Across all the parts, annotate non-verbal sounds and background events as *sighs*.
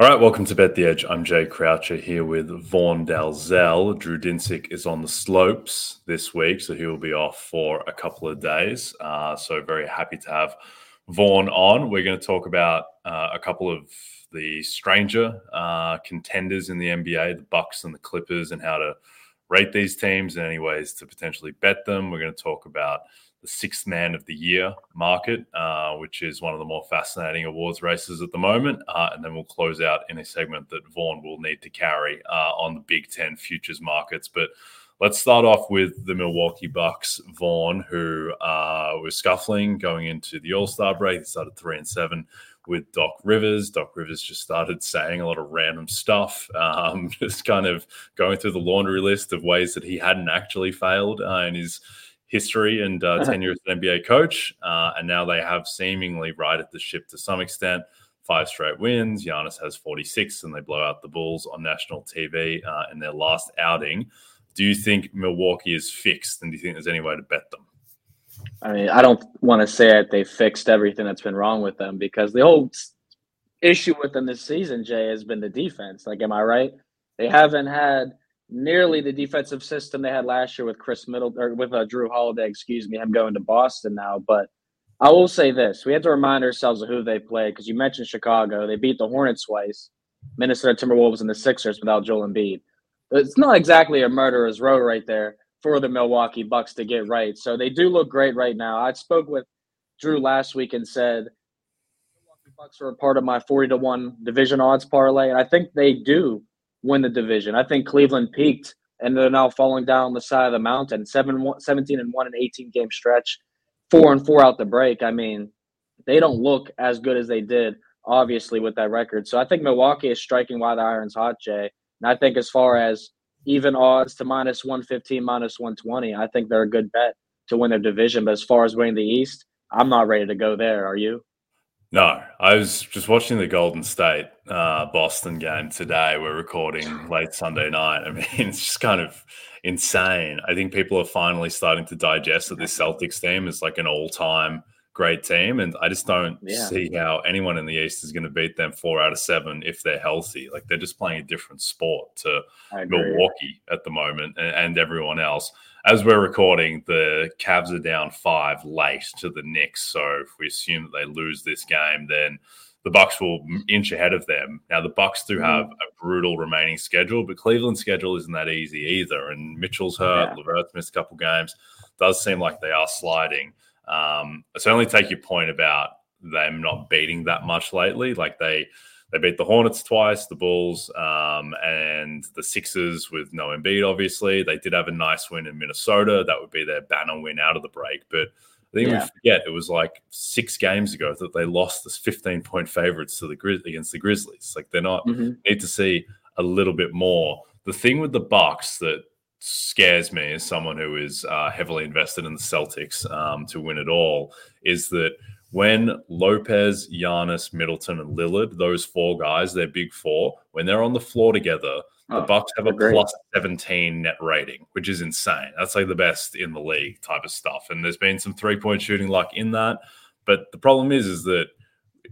All right, welcome to Bet the Edge. I'm Jay Croucher here with Vaughn Dalzell. Drew Dinsick is on the slopes this week, so he will be off for a couple of days. Uh, so very happy to have Vaughn on. We're going to talk about uh, a couple of the stranger uh, contenders in the NBA, the Bucks and the Clippers, and how to rate these teams and any ways to potentially bet them. We're going to talk about the sixth man of the year market, uh, which is one of the more fascinating awards races at the moment. Uh, and then we'll close out in a segment that Vaughn will need to carry uh, on the Big Ten futures markets. But let's start off with the Milwaukee Bucks, Vaughn, who uh, was scuffling going into the All Star break. Started three and seven with Doc Rivers. Doc Rivers just started saying a lot of random stuff, um, *laughs* just kind of going through the laundry list of ways that he hadn't actually failed uh, in his history and uh, tenure as an NBA coach. Uh, and now they have seemingly righted the ship to some extent. Five straight wins. Giannis has 46, and they blow out the Bulls on national TV uh, in their last outing. Do you think Milwaukee is fixed, and do you think there's any way to bet them? I mean, I don't want to say that they fixed everything that's been wrong with them because the whole issue with them this season, Jay, has been the defense. Like, am I right? They haven't had nearly the defensive system they had last year with Chris Middle or with uh, Jrue Holiday, excuse me, him going to Boston now. But I will say this: we have to remind ourselves of who they play because you mentioned Chicago. They beat the Hornets twice, Minnesota Timberwolves, and the Sixers without Joel Embiid. It's not exactly a murderer's row right there for the Milwaukee Bucks to get right. So they do look great right now. I spoke with Drew last week and said Milwaukee Bucks are a part of my 40 to 1 division odds parlay. And I think they do win the division. I think Cleveland peaked and they're now falling down the side of the mountain. Seven, 17 and 1 and 18 game stretch, four and four out the break. I mean, they don't look as good as they did, obviously, with that record. So I think Milwaukee is striking while the iron's hot, Jay. And I think as far as even odds to minus 115, minus 120, I think they're a good bet to win their division. But as far as winning the East, I'm not ready to go there. Are you? No, I was just watching the Golden State uh, Boston game today. We're recording late Sunday night. *laughs* I mean, it's just kind of insane. I think people are finally starting to digest that this Celtics team is like an all time great team. And I just don't Yeah. see how anyone in the East is going to beat them four out of seven if they're healthy. Like they're just playing a different sport to Milwaukee at the moment and, and everyone else. As we're recording, the Cavs are down five late to the Knicks. So if we assume that they lose this game, then the Bucks will inch ahead of them. Now the Bucks do have a brutal remaining schedule, but Cleveland's schedule isn't that easy either. And Mitchell's hurt, Yeah. LeVert's missed a couple games. Does seem like they are sliding. Um, I certainly take your point about them not beating that much lately. Like they they beat the Hornets twice, the Bulls, um, and the Sixers with no Embiid. Obviously, they did have a nice win in Minnesota. That would be their banner win out of the break. But I think Yeah. we forget it was like six games ago that they lost as 15 point favorites to the Grizz- against the Grizzlies. Like they're not Mhm. need to see a little bit more. The thing with the Bucks that scares me as someone who is uh, heavily invested in the Celtics um, to win it all is that when Lopez, Giannis, Middleton, and Lillard, those four guys, their big four, when they're on the floor together, the Oh, Bucks have a plus 17 net rating, which is insane. That's like the best in the league type of stuff. And there's been some three point shooting luck in that. But the problem is, is that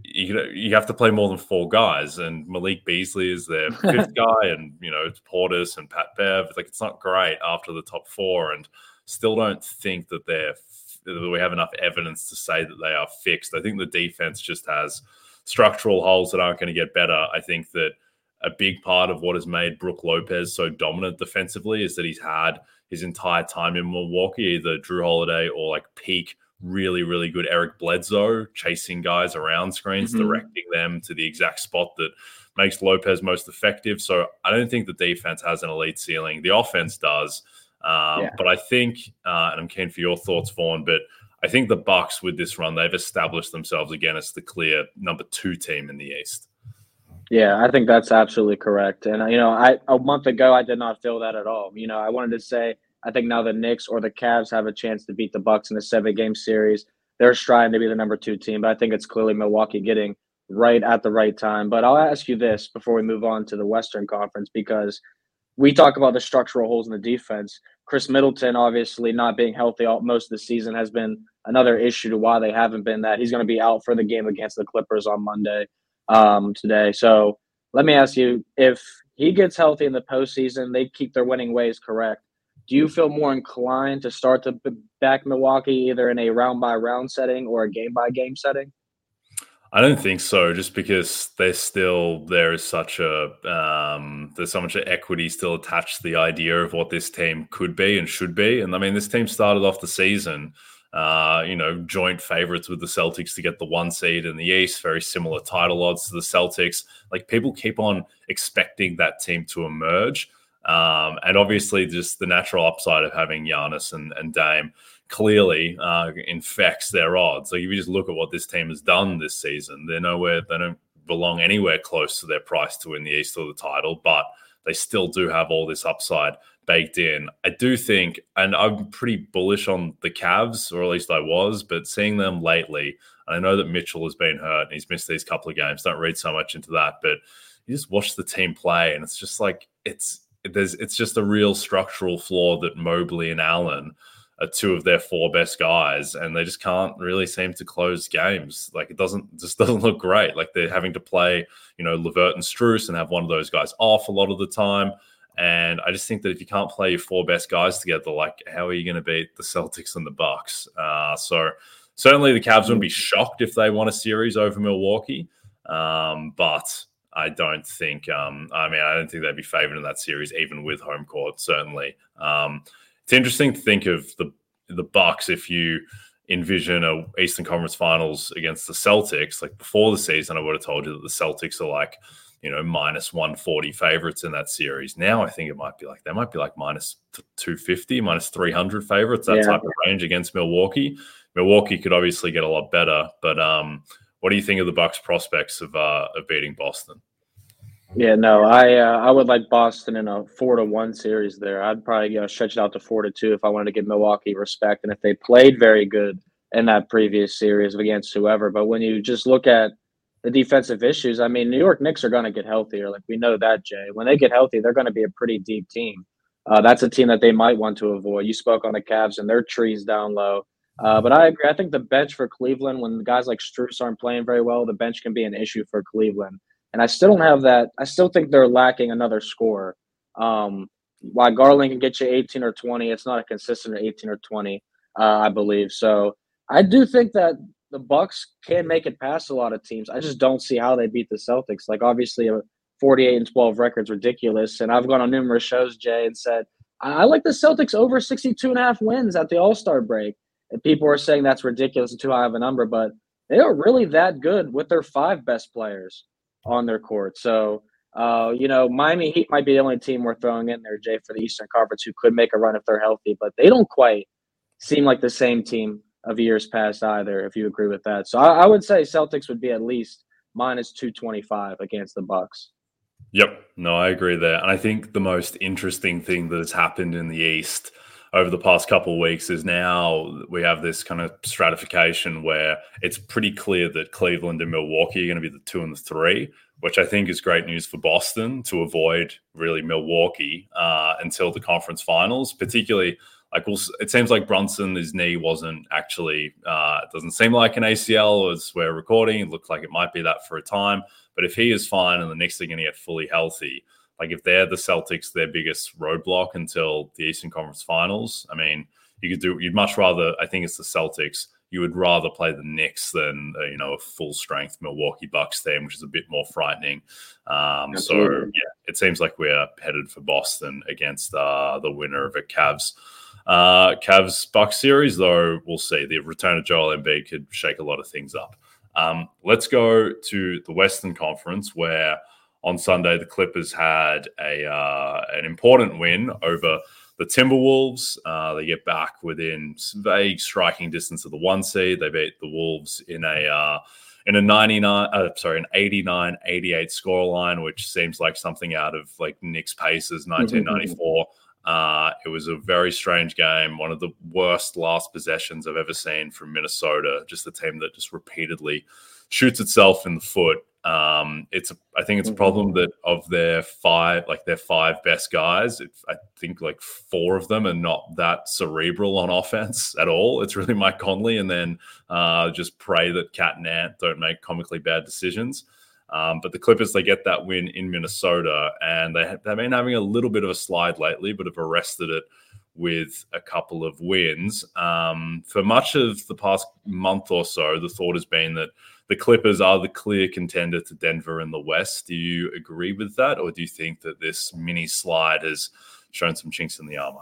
you you have to play more than four guys, and Malik Beasley is their *laughs* fifth guy, and you know it's Portis and Pat Bev. Like it's not great after the top four, and still don't think that they're that we have enough evidence to say that they are fixed. I think the defense just has structural holes that aren't going to get better. I think that a big part of what has made Brook Lopez so dominant defensively is that he's had his entire time in Milwaukee, either Jrue Holiday or like peak really, really good Eric Bledsoe chasing guys around screens, mm-hmm. directing them to the exact spot that makes Lopez most effective. So I don't think the defense has an elite ceiling. The offense does. Um, yeah. But I think, uh, and I'm keen for your thoughts, Vaughn, but I think the Bucks with this run, they've established themselves again as the clear number two team in the East. Yeah, I think that's absolutely correct. And you know, I a month ago I did not feel that at all. You know, I wanted to say I think now the Knicks or the Cavs have a chance to beat the Bucks in a seven game series. They're striving to be the number two team, but I think it's clearly Milwaukee getting right at the right time. But I'll ask you this before we move on to the Western Conference because we talk about the structural holes in the defense. Khris Middleton, obviously not being healthy all, most of the season, has been another issue to why they haven't been that. He's going to be out for the game against the Clippers on Monday um, today. So let me ask you if he gets healthy in the postseason, they keep their winning ways correct. Do you feel more inclined to start to back Milwaukee either in a round by round setting or a game by game setting? I don't think so. Just because there's still there is such a um, there's so much equity still attached to the idea of what this team could be and should be. And I mean, this team started off the season, uh, you know, joint favorites with the Celtics to get the one seed in the East. Very similar title odds to the Celtics. Like people keep on expecting that team to emerge, um, and obviously just the natural upside of having Giannis and, and Dame clearly uh, infects their odds. Like if you just look at what this team has done this season, they're nowhere, they don't belong anywhere close to their price to win the East or the title, but they still do have all this upside baked in. I do think, and I'm pretty bullish on the Cavs, or at least I was, but seeing them lately, I know that Mitchell has been hurt and he's missed these couple of games. Don't read so much into that, but you just watch the team play, and it's just like it's there's it's just a real structural flaw that Mobley and Allen are two of their four best guys, and they just can't really seem to close games. Like it doesn't just *laughs* doesn't look great. Like they're having to play, you know, LeVert and Strus and have one of those guys off a lot of the time. And I just think that if you can't play your four best guys together, like how are you going to beat the Celtics and the Bucks? Uh, so certainly the Cavs wouldn't be shocked if they won a series over Milwaukee, um, but I don't think. Um, I mean, I don't think they'd be favored in that series, even with home court. Certainly. Um, it's interesting to think of the the Bucks if you envision a Eastern Conference Finals against the Celtics. Like before the season, I would have told you that the Celtics are like you know minus 140 favorites in that series. Now I think it might be like they might be like minus 250, minus 300 favorites. That yeah. type of range against Milwaukee. Milwaukee could obviously get a lot better, but um, what do you think of the Bucks' prospects of uh, of beating Boston? Yeah, no, I uh, I would like Boston in a four to one series there. I'd probably you know, stretch it out to four to two if I wanted to give Milwaukee respect and if they played very good in that previous series against whoever. But when you just look at the defensive issues, I mean, New York Knicks are going to get healthier. Like we know that, Jay. When they get healthy, they're going to be a pretty deep team. Uh, that's a team that they might want to avoid. You spoke on the Cavs and their trees down low. Uh, but I agree. I think the bench for Cleveland, when guys like Strus aren't playing very well, the bench can be an issue for Cleveland. And I still don't have that. I still think they're lacking another score. Um, while Garland can get you 18 or 20, it's not a consistent 18 or 20, uh, I believe. So I do think that the Bucks can make it past a lot of teams. I just don't see how they beat the Celtics. Like obviously a 48 and 12 record's ridiculous. And I've gone on numerous shows, Jay, and said I like the Celtics over 62 and a half wins at the All-Star break. And people are saying that's ridiculous and too high of a number, but they are really that good with their five best players on their court. So, uh, you know, Miami Heat might be the only team we're throwing in there, Jay, for the Eastern Conference who could make a run if they're healthy, but they don't quite seem like the same team of years past either, if you agree with that. So I, I would say Celtics would be at least minus 225 against the Bucks. Yep. No, I agree there. And I think the most interesting thing that has happened in the East – over the past couple of weeks is now we have this kind of stratification where it's pretty clear that Cleveland and Milwaukee are going to be the two and the three, which I think is great news for Boston to avoid really Milwaukee uh, until the conference finals, particularly. Like we'll, it seems like Brunson, his knee wasn't actually. Uh, it doesn't seem like an ACL as we're recording. It looked like it might be that for a time. But if he is fine and the Knicks are going to get fully healthy, like if they're the Celtics, their biggest roadblock until the Eastern Conference Finals. I mean, you could do. You'd much rather. I think it's the Celtics you would rather play the Knicks than uh, you know a full strength Milwaukee Bucks team, which is a bit more frightening. Um, so yeah, it seems like we're headed for Boston against uh, the winner of a Cavs. Uh, Cavs Bucks series, though, we'll see. The return of Joel Embiid could shake a lot of things up. Um, let's go to the Western Conference, where on Sunday the Clippers had a uh, an important win over the Timberwolves. Uh, they get back within vague striking distance of the one seed. They beat the Wolves in a uh, in a 99 uh, sorry an 89 88 scoreline which seems like something out of like Knicks Pacers 1994 mm-hmm. uh, it was a very strange game one of the worst last possessions I've ever seen from Minnesota just a team that just repeatedly shoots itself in the foot um, it's a, I think it's a problem mm-hmm. that of their five, like their five best guys, it, I think like four of them are not that cerebral on *laughs* offense at all. It's really Mike Conley, and then uh, just pray that Cat and Ant don't make comically bad decisions. Um, but the Clippers, they get that win in Minnesota, and they they've been having a little bit of a slide lately, but have arrested it with a couple of wins. Um, for much of the past month or so, the thought has been that the Clippers are the clear contender to Denver in the West. Do you agree with that, or do you think that this mini slide has shown some chinks in the armor?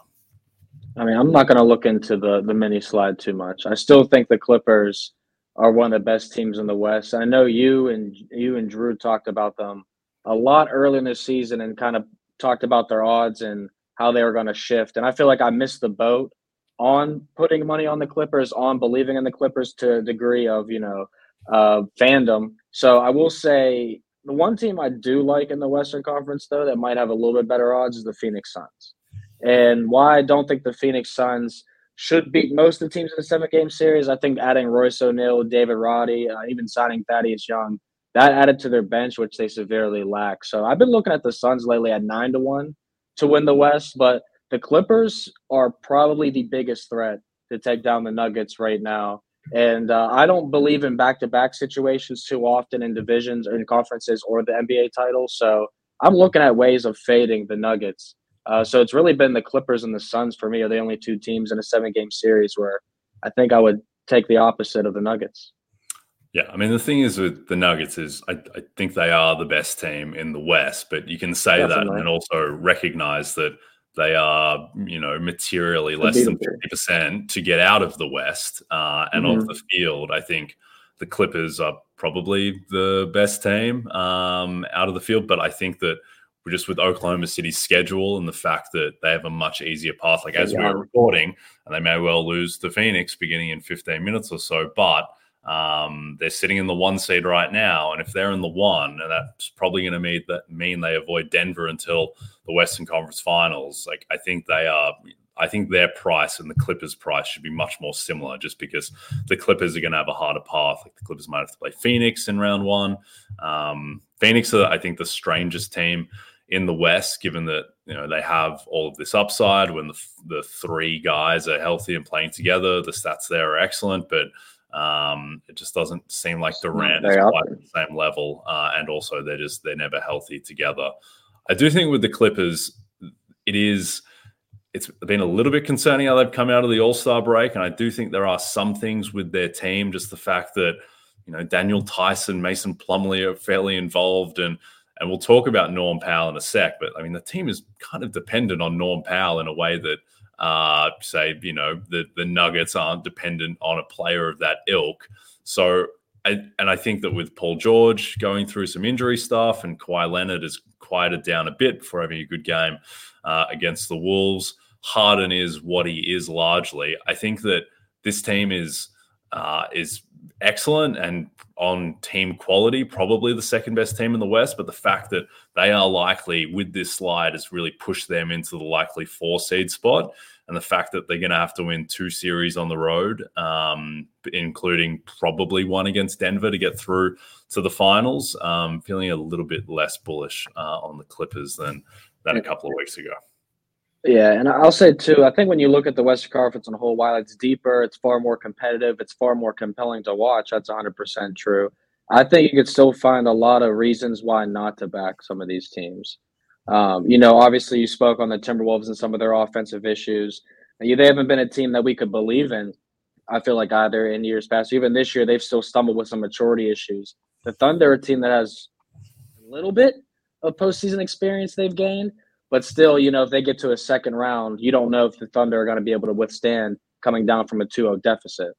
I mean, I'm not going to look into the the mini slide too much. I still think the Clippers are one of the best teams in the West. I know you and you and Drew talked about them a lot early in the season and kind of talked about their odds and how they were going to shift. And I feel like I missed the boat on putting money on the Clippers, on believing in the Clippers to a degree of you know uh, fandom. So I will say the one team I do like in the Western Conference, though, that might have a little bit better odds is the Phoenix Suns. And why I don't think the Phoenix Suns should beat most of the teams in the seven game series, I think adding Royce O'Neale, David Roddy, uh, even signing Thaddeus Young, that added to their bench, which they severely lack. So I've been looking at the Suns lately at nine to one to win the West, but the Clippers are probably the biggest threat to take down the Nuggets right now. And uh, I don't believe in back to back situations too often in divisions or in conferences or the NBA title. So I'm looking at ways of fading the Nuggets. Uh, so it's really been the Clippers and the Suns for me are the only two teams in a seven game series where I think I would take the opposite of the Nuggets. Yeah, I mean the thing is with the Nuggets is I, I think they are the best team in the West, but you can say Definitely. that and also recognize that they are, you know, materially less than 50% to get out of the West uh, and mm-hmm. off the field. I think the Clippers are probably the best team um, out of the field, but I think that we're just with Oklahoma City's schedule and the fact that they have a much easier path, like as yeah. we're recording, and they may well lose to Phoenix beginning in 15 minutes or so, but um, they're sitting in the one seed right now, and if they're in the one, and that's probably going to mean that mean they avoid Denver until the Western Conference Finals. Like I think they are. I think their price and the Clippers' price should be much more similar, just because the Clippers are going to have a harder path. Like the Clippers might have to play Phoenix in round one. Um, Phoenix are, I think, the strangest team in the West, given that you know they have all of this upside when the the three guys are healthy and playing together. The stats there are excellent, but um, it just doesn't seem like Durant is quite at the same level, uh, and also they're just they're never healthy together. I do think with the Clippers, it is it's been a little bit concerning how they've come out of the All Star break, and I do think there are some things with their team, just the fact that you know Daniel Theis, Mason Plumlee are fairly involved, and and we'll talk about Norm Powell in a sec, but I mean the team is kind of dependent on Norm Powell in a way that uh, say, you know, the, the Nuggets aren't dependent on a player of that ilk. So, I, and I think that with Paul George going through some injury stuff and Kawhi Leonard has quieted down a bit before having a good game uh, against the Wolves, Harden is what he is largely. I think that this team is uh, is excellent and on team quality, probably the second best team in the West. But the fact that they are likely with this slide has really pushed them into the likely four seed spot. And the fact that they're going to have to win two series on the road, um, including probably one against Denver to get through to the finals, um, feeling a little bit less bullish uh, on the Clippers than than a couple of weeks ago. Yeah, and I'll say too, I think when you look at the Western Conference on a whole, while it's deeper, it's far more competitive, it's far more compelling to watch. That's 100% true. I think you could still find a lot of reasons why not to back some of these teams. Um, you know, obviously, you spoke on the Timberwolves and some of their offensive issues. They haven't been a team that we could believe in I feel like either in years past, even this year, they've still stumbled with some maturity issues. The Thunder, a team that has a little bit of postseason experience they've gained, but still, you know, if they get to a second round, you don't know if the Thunder are going to be able to withstand coming down from a 2-0 deficit.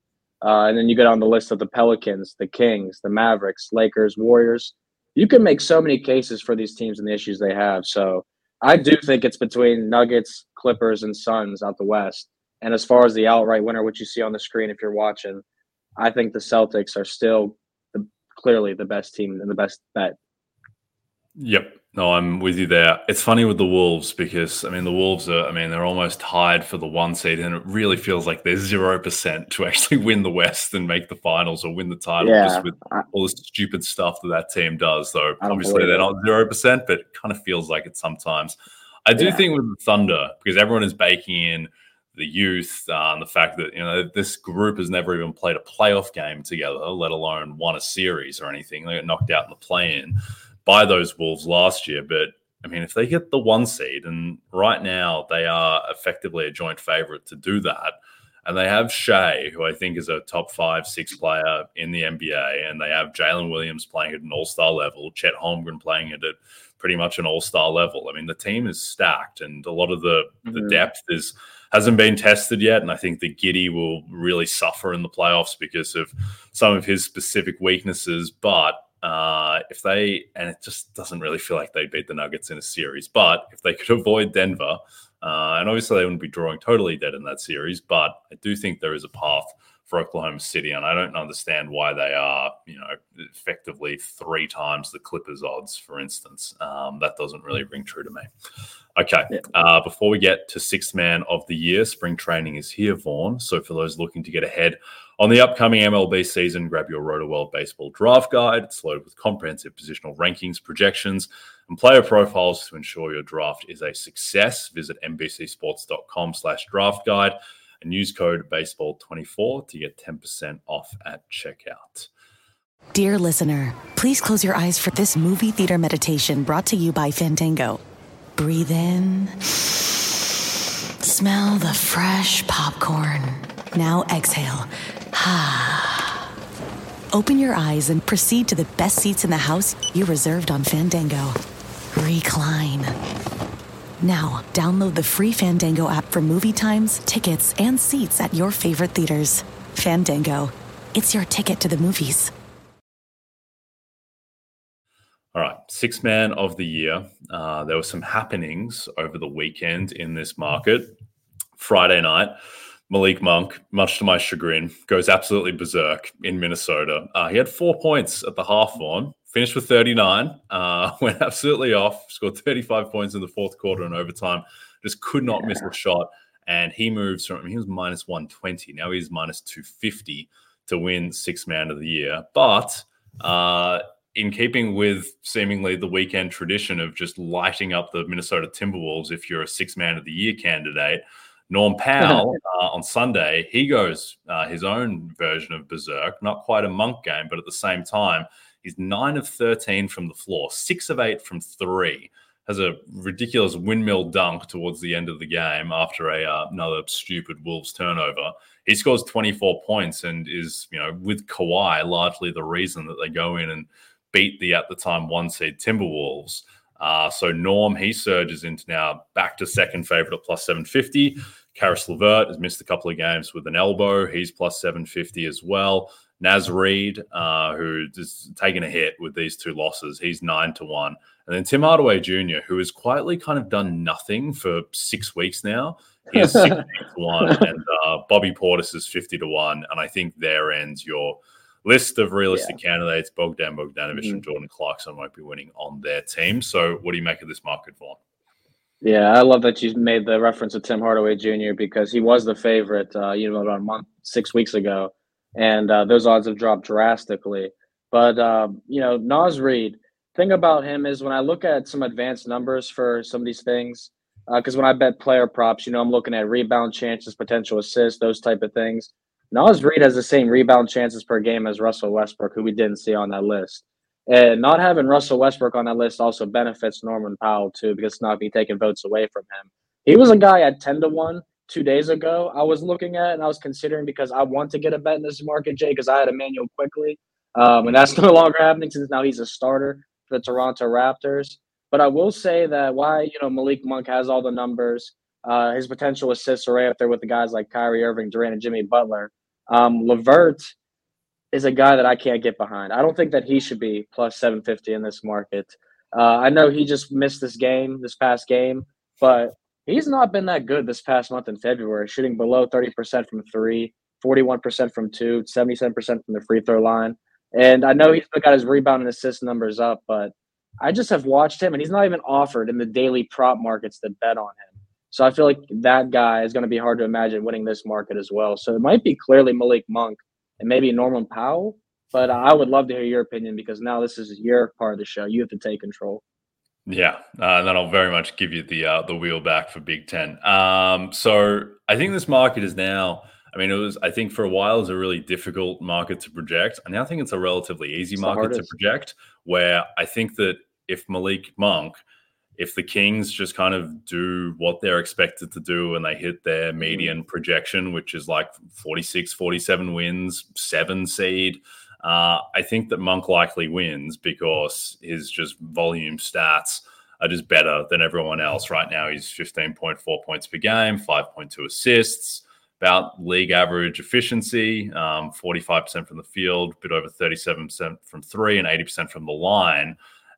Uh, and then you get on the list of the Pelicans, the Kings, the Mavericks, Lakers, Warriors. You can make so many cases for these teams and the issues they have. So I do think it's between Nuggets, Clippers, and Suns out the West. And as far as the outright winner, which you see on the screen if you're watching, I think the Celtics are still the, clearly the best team and the best bet. Yep. No, I'm with you there. It's funny with the Wolves because I mean the Wolves are I mean they're almost tied for the one seed and it really feels like they're zero percent to actually win the West and make the finals or win the title yeah, just with I, all the stupid stuff that that team does. Though obviously they're not zero percent, but it kind of feels like it sometimes. I do yeah. think with the Thunder because everyone is baking in the youth uh, and the fact that you know this group has never even played a playoff game together, let alone won a series or anything. They got knocked out in the play-in by those Wolves last year. But I mean, if they get the one seed, and right now they are effectively a joint favorite to do that, and they have Shai, who I think is a top five, six player in the NBA, and they have Jalen Williams playing at an all star level, Chet Holmgren playing it at pretty much an all star level. I mean, the team is stacked, and a lot of the, mm-hmm. the depth is hasn't been tested yet. And I think the Giddey will really suffer in the playoffs because of some of his specific weaknesses. But uh, if they, and it just doesn't really feel like they beat the Nuggets in a series, but if they could *laughs* avoid Denver, uh, and obviously they wouldn't be drawing totally dead in that series, but I do think there is a path for Oklahoma City, and I don't understand why they are, you know, effectively three times the Clippers odds, for instance. Um, that doesn't really ring true to me. Okay, uh, before we get to sixth man of the year, spring training is here, Vaughn. So for those looking to get ahead on the upcoming MLB season, grab your Roto Baseball Draft Guide. It's loaded with comprehensive positional rankings, projections, and player profiles to ensure your draft is a success. Visit NBCSports.com slash draft guide and use code BASEBALL24 to get 10% off at checkout. Dear listener, please close your eyes for this movie theater meditation brought to you by Fandango. Breathe in. Smell the fresh popcorn. Now exhale Ha! *sighs* Open your eyes and proceed to the best seats in the house you reserved on Fandango. Recline. Now, download the free Fandango app for movie times, tickets, and seats at your favorite theaters. Fandango, it's your ticket to the movies. All right, six man of the year. Uh, there were some happenings over the weekend in this market. Friday night, Malik Monk, much to my chagrin, goes absolutely berserk in Minnesota. Uh, he had four points at the half on, finished with 39, uh, *laughs* went absolutely off, scored 35 points in the fourth quarter and overtime, just could not yeah. miss a shot. And he moves from, he was minus 120. Now he's minus 250 to win six man of the year. But uh, in keeping with seemingly the weekend tradition of just lighting up the Minnesota Timberwolves if you're a six man of the year candidate, Norm Powell *laughs* uh, on Sunday, he goes uh, his own version of Berserk, not quite a monk game, but at the same time, he's nine of 13 from the floor, six of eight from three. Has a ridiculous windmill dunk towards the end of the game after a uh, another stupid Wolves turnover. He scores 24 points and is, you know, with Kawhi, largely the reason that they go in and beat the at the time one seed Timberwolves. Uh, so Norm, he surges into now back to second favorite at plus 750. Caris LeVert has missed a couple of games with an elbow. He's plus 750 as well. Naz Reid, uh, who is taking a hit with these two losses, he's nine to one. And then Tim Hardaway Jr., who has quietly kind of done nothing for six weeks now. He is 16 *laughs* to one. And uh, Bobby Portis is 50 to one. And I think there ends your – list of realistic yeah. candidates, Bogdan Bogdanovic mm-hmm. and Jordan Clarkson won't be winning on their team. So, what do you make of this market, Vaughn? Yeah, I love that you made the reference to Tim Hardaway Jr. because he was the favorite, uh, you know, about a month, six weeks ago, and uh, those odds have dropped drastically. But uh, you know, Naz Reid. Thing about him is when I look at some advanced numbers for some of these things, because uh, when I bet player props, you know, I'm looking at rebound chances, potential assists, those type of things. Naz Reid has the same rebound chances per game as Russell Westbrook, who we didn't see on that list. And not having Russell Westbrook on that list also benefits Norman Powell too, because it's not being taking votes away from him. He was a guy at 10 to 1 two days ago I was looking at and I was considering because I want to get a bet in this market, Jay, because I had Immanuel Quickley. Um, and that's *laughs* no longer happening since now he's a starter for the Toronto Raptors. But I will say that why, you know, Malik Monk has all the numbers, uh, his potential assists are right up there with the guys like Kyrie Irving, Durant, and Jimmy Butler. Um, LeVert is a guy that I can't get behind. I don't think that he should be plus 750 in this market. Uh, I know he just missed this game, this past game, but he's not been that good this past month in February, shooting below 30% from three, 41% from two, 77% from the free throw line. And I know he's got his rebound and assist numbers up, but I just have watched him and he's not even offered in the daily prop markets to bet on him. So I feel like that guy is going to be hard to imagine winning this market as well. So it might be clearly Malik Monk and maybe Norman Powell, but I would love to hear your opinion because now this is your part of the show. You have to take control. Yeah, uh, and then I'll very much give you the uh, the wheel back for Big Ten. Um, so I think this market is now. I mean, it was. I think for a while it was a really difficult market to project, and now I think it's a relatively easy it's market to project. Where I think that if Malik Monk, if the Kings just kind of do what they're expected to do and they hit their mm-hmm. median mm-hmm. projection, which is like 46, 47 wins, seven seed, uh, I think that Monk likely wins because his just volume stats are just better than everyone else. Right now, he's 15.4 points per game, 5.2 assists, about league average efficiency, um, 45% from the field, a bit over 37% from three, and 80% from the line.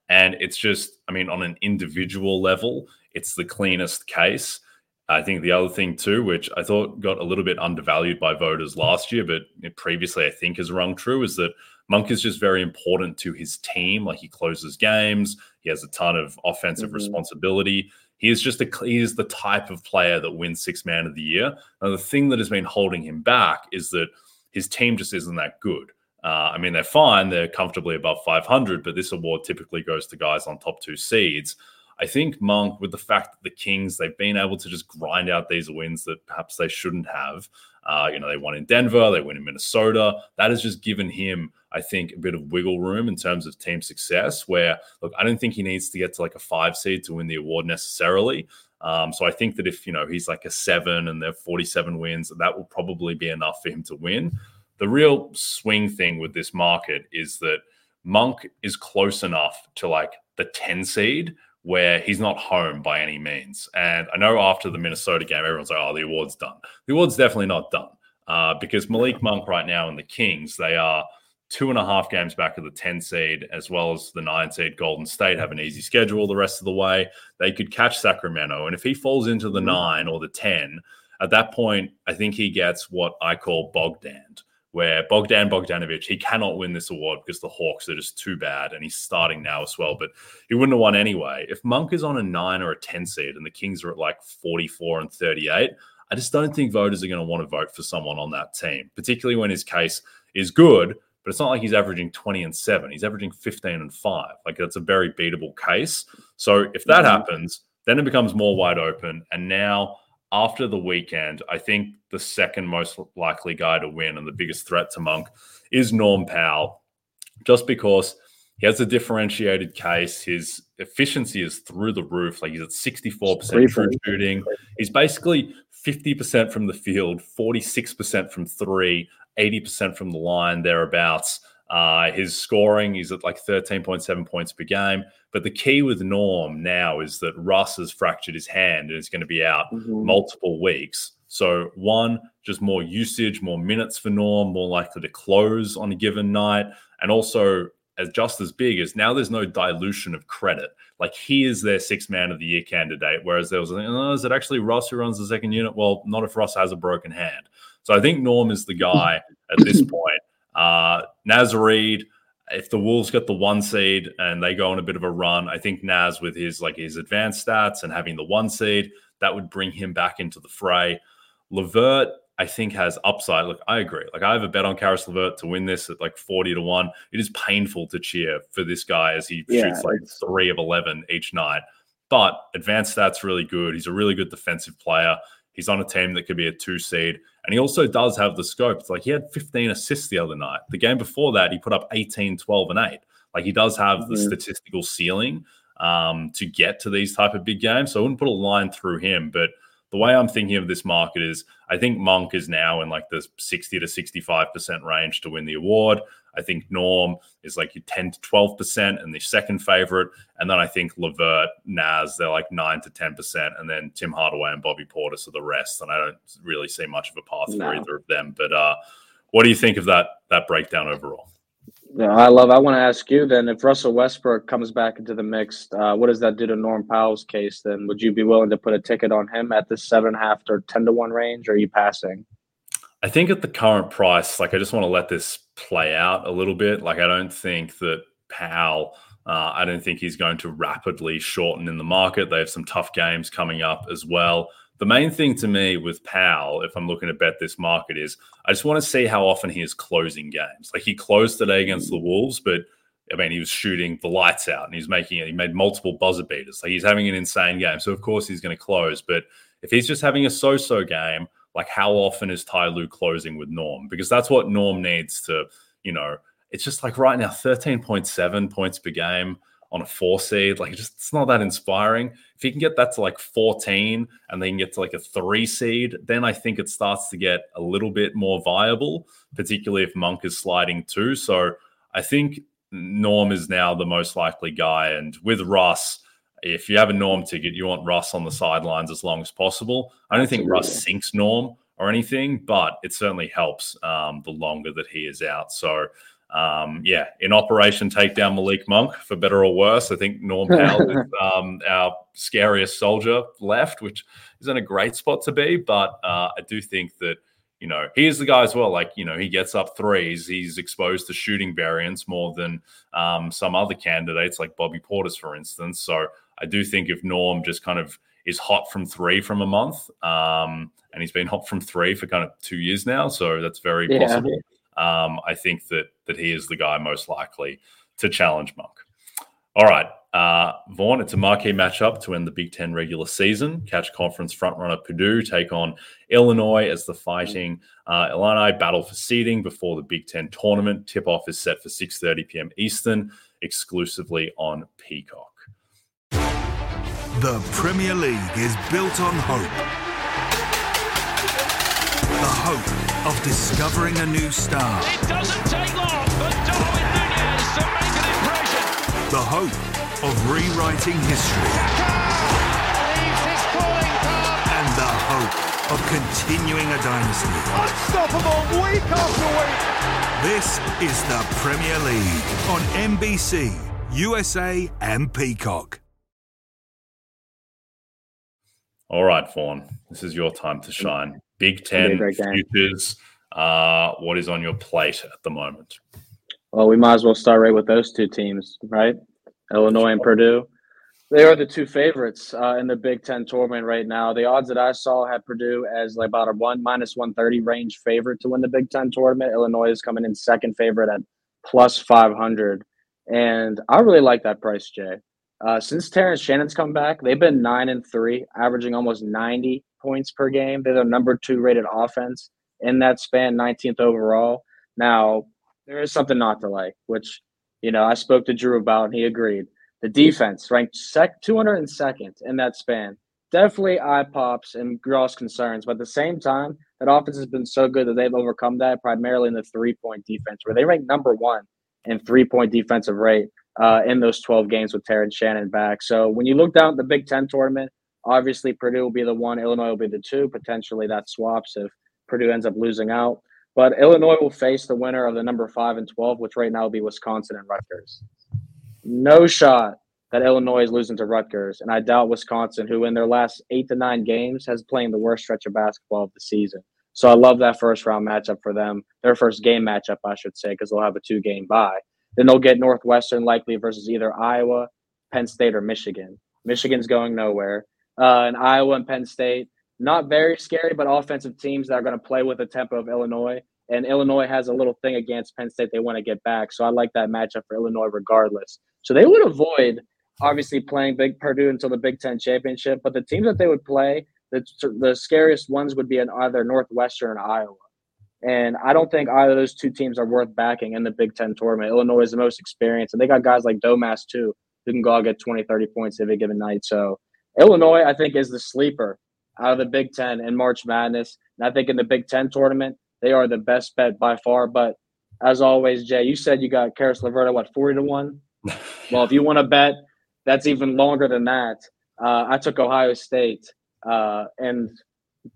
And it's just, I mean, on an individual level, it's the cleanest case. I think the other thing too, which I thought got a little bit undervalued by voters last year, but previously I think has rung true, is that Monk is just very important to his team. Like he closes games, he has a ton of offensive mm-hmm. responsibility. He is just a he is the type of player that wins six man of the year. Now the thing that has been holding him back is that his team just isn't that good. Uh, I mean, they're fine; they're comfortably above 500, but this award typically goes to guys on top two seeds. I think Monk, with the fact that the Kings, they've been able to just grind out these wins that perhaps they shouldn't have. Uh, you know, they won in Denver, they win in Minnesota. That has just given him, I think, a bit of wiggle room in terms of team success. Where, look, I don't think he needs to get to like a five seed to win the award necessarily. Um, so I think that if you know he's like a seven and they're 47 wins, that will probably be enough for him to win. The real swing thing with this market is that Monk is close enough to like the 10 seed where he's not home by any means. And I know after the Minnesota game, everyone's like, oh, the award's done. The award's definitely not done uh, because Malik Monk right now and the Kings, they are two and a half games back of the 10 seed, as well as the nine seed Golden State have an easy schedule the rest of the way. They could catch Sacramento. And if he falls into the mm-hmm. nine or the 10, at that point, I think he gets what I call Bogdaned where Bogdan Bogdanovic, he cannot win this award because the Hawks are just too bad and he's starting now as well, but he wouldn't have won anyway. If Monk is on a nine or a 10 seed and the Kings are at like 44 and 38, I just don't think voters are going to want to vote for someone on that team, particularly when his case is good, but it's not like he's averaging 20 and seven. He's averaging 15 and five. Like that's a very beatable case. So if that mm-hmm. happens, then it becomes more wide open. And now after the weekend, I think the second most likely guy to win and the biggest threat to Monk is Norm Powell, just because he has a differentiated case. His efficiency is through the roof. Like he's at 64% true shooting. He's basically 50% from the field, 46% from three, 80% from the line, thereabouts. Uh, his scoring, is at like 13.7 points per game. But the key with Norm now is that Russ has fractured his hand and is going to be out mm-hmm. multiple weeks. So, one, just more usage, more minutes for Norm, more likely to close on a given night. And also, as just as big as now there's no dilution of credit. Like he is their six man of the year candidate, whereas there was, oh, is it actually Russ who runs the second unit? Well, not if Russ has a broken hand. So I think Norm is the guy at this point. *laughs* Uh, Naz Reid, if the Wolves get the one seed and they go on a bit of a run, I think Naz with his like his advanced stats and having the one seed, that would bring him back into the fray. LeVert, I think, has upside. Look, I agree. Like I have a bet on Caris LeVert to win this at like 40 to 1. It is painful to cheer for this guy as he yeah, shoots like three of 11 each night. But advanced stats really good. He's a really good defensive player. He's on a team that could be a two seed. And he also does have the scope. It's like he had 15 assists the other night. The game before that, he put up 18, 12, and 8. Like he does have mm-hmm. the statistical ceiling um, to get to these type of big games. So I wouldn't put a line through him. But the way I'm thinking of this market is I think Monk is now in like the 60 to 65% range to win the award. I think Norm is like 10 to 12% and the second favorite. And then I think LeVert, Naz, they're like 9 to 10%. And then Tim Hardaway and Bobby Portis are the rest. And I don't really see much of a path no. for either of them. But uh, what do you think of that that breakdown overall? Yeah, I love. I want to ask you then, if Russell Westbrook comes back into the mix, uh, what does that do to Norm Powell's case? Then, would you be willing to put a ticket on him at the seven and a half or ten to one range? Or are you passing? I think at the current price, like I just want to let this play out a little bit. Like I don't think that Powell. Uh, I don't think he's going to rapidly shorten in the market. They have some tough games coming up as well the main thing to me with Powell, if I'm looking to bet this market, is I just want to see how often he is closing games. Like he closed today against the Wolves, but I mean, he was shooting the lights out and he's making it. He made multiple buzzer beaters. Like he's having an insane game. So, of course, he's going to close. But if he's just having a so so game, like how often is Ty Lue closing with Norm? Because that's what Norm needs to, you know, it's just like right now 13.7 points per game on a four seed. Like, just it's not that inspiring. If he can get that to like 14 and then get to like a three seed, then I think it starts to get a little bit more viable, particularly if Monk is sliding too. So I think Norm is now the most likely guy. And with Russ, if you have a Norm ticket, you want Russ on the sidelines as long as possible. I don't think Russ sinks Norm or anything, but it certainly helps um, the longer that he is out. So um, yeah, in Operation Takedown Malik Monk, for better or worse, I think Norm *laughs* Powell is um, our scariest soldier left, which isn't a great spot to be. But uh, I do think that, you know, he is the guy as well. Like, you know, he gets up threes. He's exposed to shooting variants more than um, some other candidates, like Bobby Portis, for instance. So I do think if Norm just kind of is hot from three from a month, um, and he's been hot from three for kind of two years now. So that's very yeah. possible um, I think that that he is the guy most likely to challenge Monk. All right, uh, Vaughn, it's a marquee matchup to end the Big Ten regular season. Catch conference frontrunner Purdue take on Illinois as the Fighting uh, Illini battle for seeding before the Big Ten tournament. Tip off is set for 6:30 p.m. Eastern, exclusively on Peacock. The Premier League is built on hope the hope of discovering a new star. It doesn't take long for Darwin Nunez to make an impression. The hope of rewriting history. And the hope of continuing a dynasty. Unstoppable week after week. This is the Premier League on NBC, USA, and Peacock. All right, Vaughn, this is your time to shine. Big Ten futures. Uh, what is on your plate at the moment? Well, we might as well start right with those two teams, right? Illinois and Purdue. They are the two favorites uh, in the Big Ten tournament right now. The odds that I saw had Purdue as like about a one minus one thirty range favorite to win the Big Ten tournament. Illinois is coming in second favorite at plus five hundred, and I really like that price, Jay. Uh, since Terrence Shannon's come back, they've been nine and three, averaging almost ninety points per game. They're the number two rated offense in that span, 19th overall. Now, there is something not to like, which, you know, I spoke to Drew about and he agreed. The defense ranked sec 202nd in that span. Definitely eye pops and gross concerns, but at the same time, that offense has been so good that they've overcome that primarily in the three point defense, where they rank number one in three point defensive rate uh, in those 12 games with Terrence Shannon back. So when you look down at the Big Ten tournament, Obviously, Purdue will be the one, Illinois will be the two. Potentially, that swaps if Purdue ends up losing out. But Illinois will face the winner of the number five and 12, which right now will be Wisconsin and Rutgers. No shot that Illinois is losing to Rutgers. And I doubt Wisconsin, who in their last eight to nine games has playing the worst stretch of basketball of the season. So I love that first round matchup for them, their first game matchup, I should say, because they'll have a two game bye. Then they'll get Northwestern likely versus either Iowa, Penn State, or Michigan. Michigan's going nowhere uh, and Iowa and Penn State. Not very scary, but offensive teams that are going to play with the tempo of Illinois. And Illinois has a little thing against Penn State they want to get back. So I like that matchup for Illinois regardless. So they would avoid obviously playing Big Purdue until the Big Ten championship, but the teams that they would play, the, the scariest ones would be in either Northwestern or Iowa. And I don't think either of those two teams are worth backing in the Big Ten tournament. Illinois is the most experienced, and they got guys like Domask too, who can go out get 20, 30 points every given night. So Illinois, I think, is the sleeper out of the Big Ten in March Madness. And I think in the Big Ten tournament, they are the best bet by far. But as always, Jay, you said you got Caris LeVert what, 40 to 1? *laughs* well, if you want to bet, that's even longer than that. Uh, I took Ohio State. Uh, and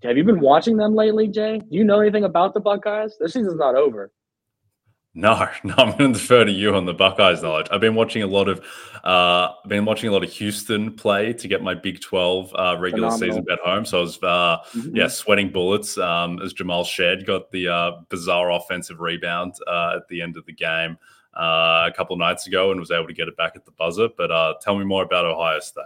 have you been watching them lately, Jay? Do you know anything about the Buckeyes? Their season's not over. No, *laughs* no, I'm going to defer to you on the Buckeyes knowledge. I've been watching a lot of, uh, I've been watching a lot of Houston play to get my Big 12 uh, regular Phenomenal. season bet home. So I was, uh, mm-hmm. yeah, sweating bullets um, as Jamal Shead got the uh, bizarre offensive rebound uh, at the end of the game uh, a couple of nights ago and was able to get it back at the buzzer. But tell me more about Ohio State.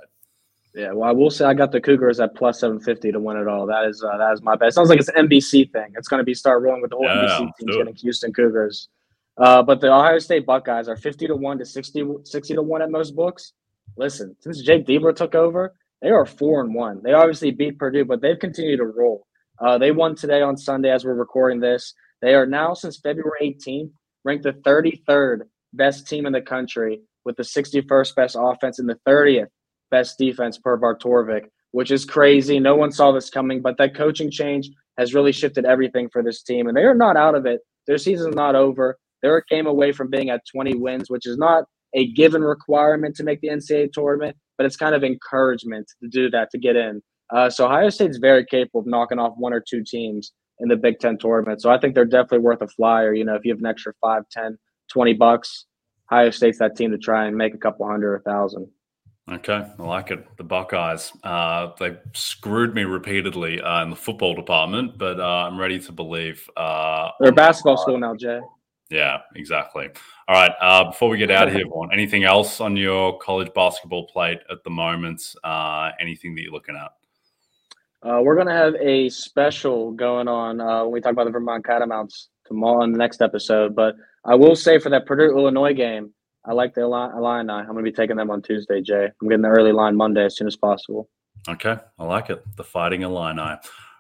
Yeah, well, I will say I got the Cougars at plus seven fifty to win it all. That is that is my bet. It sounds like it's an NBC thing. It's going to be start rolling with the whole yeah, NBC team getting Houston Cougars. Uh, but the Ohio State Buckeyes are 50 to 1 to 60, 60 to 1 at most books. Listen, since Jake Diebler took over, they are 4 and 1. They obviously beat Purdue, but they've continued to roll. Uh, they won today on Sunday as we're recording this. They are now, since February 18th, ranked the 33rd best team in the country with the 61st best offense and the 30th best defense per Bart Torvik, which is crazy. No one saw this coming, but that coaching change has really shifted everything for this team, and they are not out of it. Their season's not over. They're a game away from being at 20 wins, which is not a given requirement to make the NCAA tournament, but it's kind of encouragement to do that to get in. Uh, so Ohio State's very capable of knocking off one or two teams in the Big Ten tournament. So I think they're definitely worth a flyer. You know, if you have an extra 5, 10, 20 bucks, Ohio State's that team to try and make a couple hundred or a thousand. Okay, I like it. The Buckeyes, uh, they screwed me repeatedly uh, in the football department, but uh, I'm ready to believe. Uh, They're a basketball school now, Jay. Yeah, exactly. All right. Uh, before we get out of here, Vaughn, anything else on your college basketball plate at the moment? Uh, anything that you're looking at? Uh, we're going to have a special going on uh, when we talk about the Vermont Catamounts tomorrow in the next episode. But I will say for that Purdue Illinois game, I like the Illini. I'm going to be taking them on Tuesday, Jay. I'm getting the early line Monday as soon as possible. Okay. I like it. The Fighting Illini.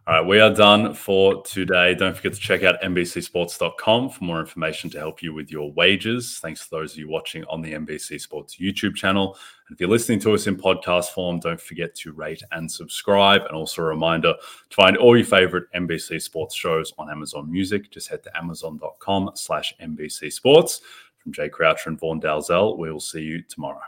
All right, we are done for today. Don't forget to check out NBCSports.com for more information to help you with your wages. Thanks to those of you watching on the NBC Sports YouTube channel. And if you're listening to us in podcast form, don't forget to rate and subscribe. And also a reminder to find all your favorite NBC Sports shows on Amazon Music. Just head to amazon.com slash NBC Sports. From Jay Croucher and Vaughn Dalzell, we will see you tomorrow.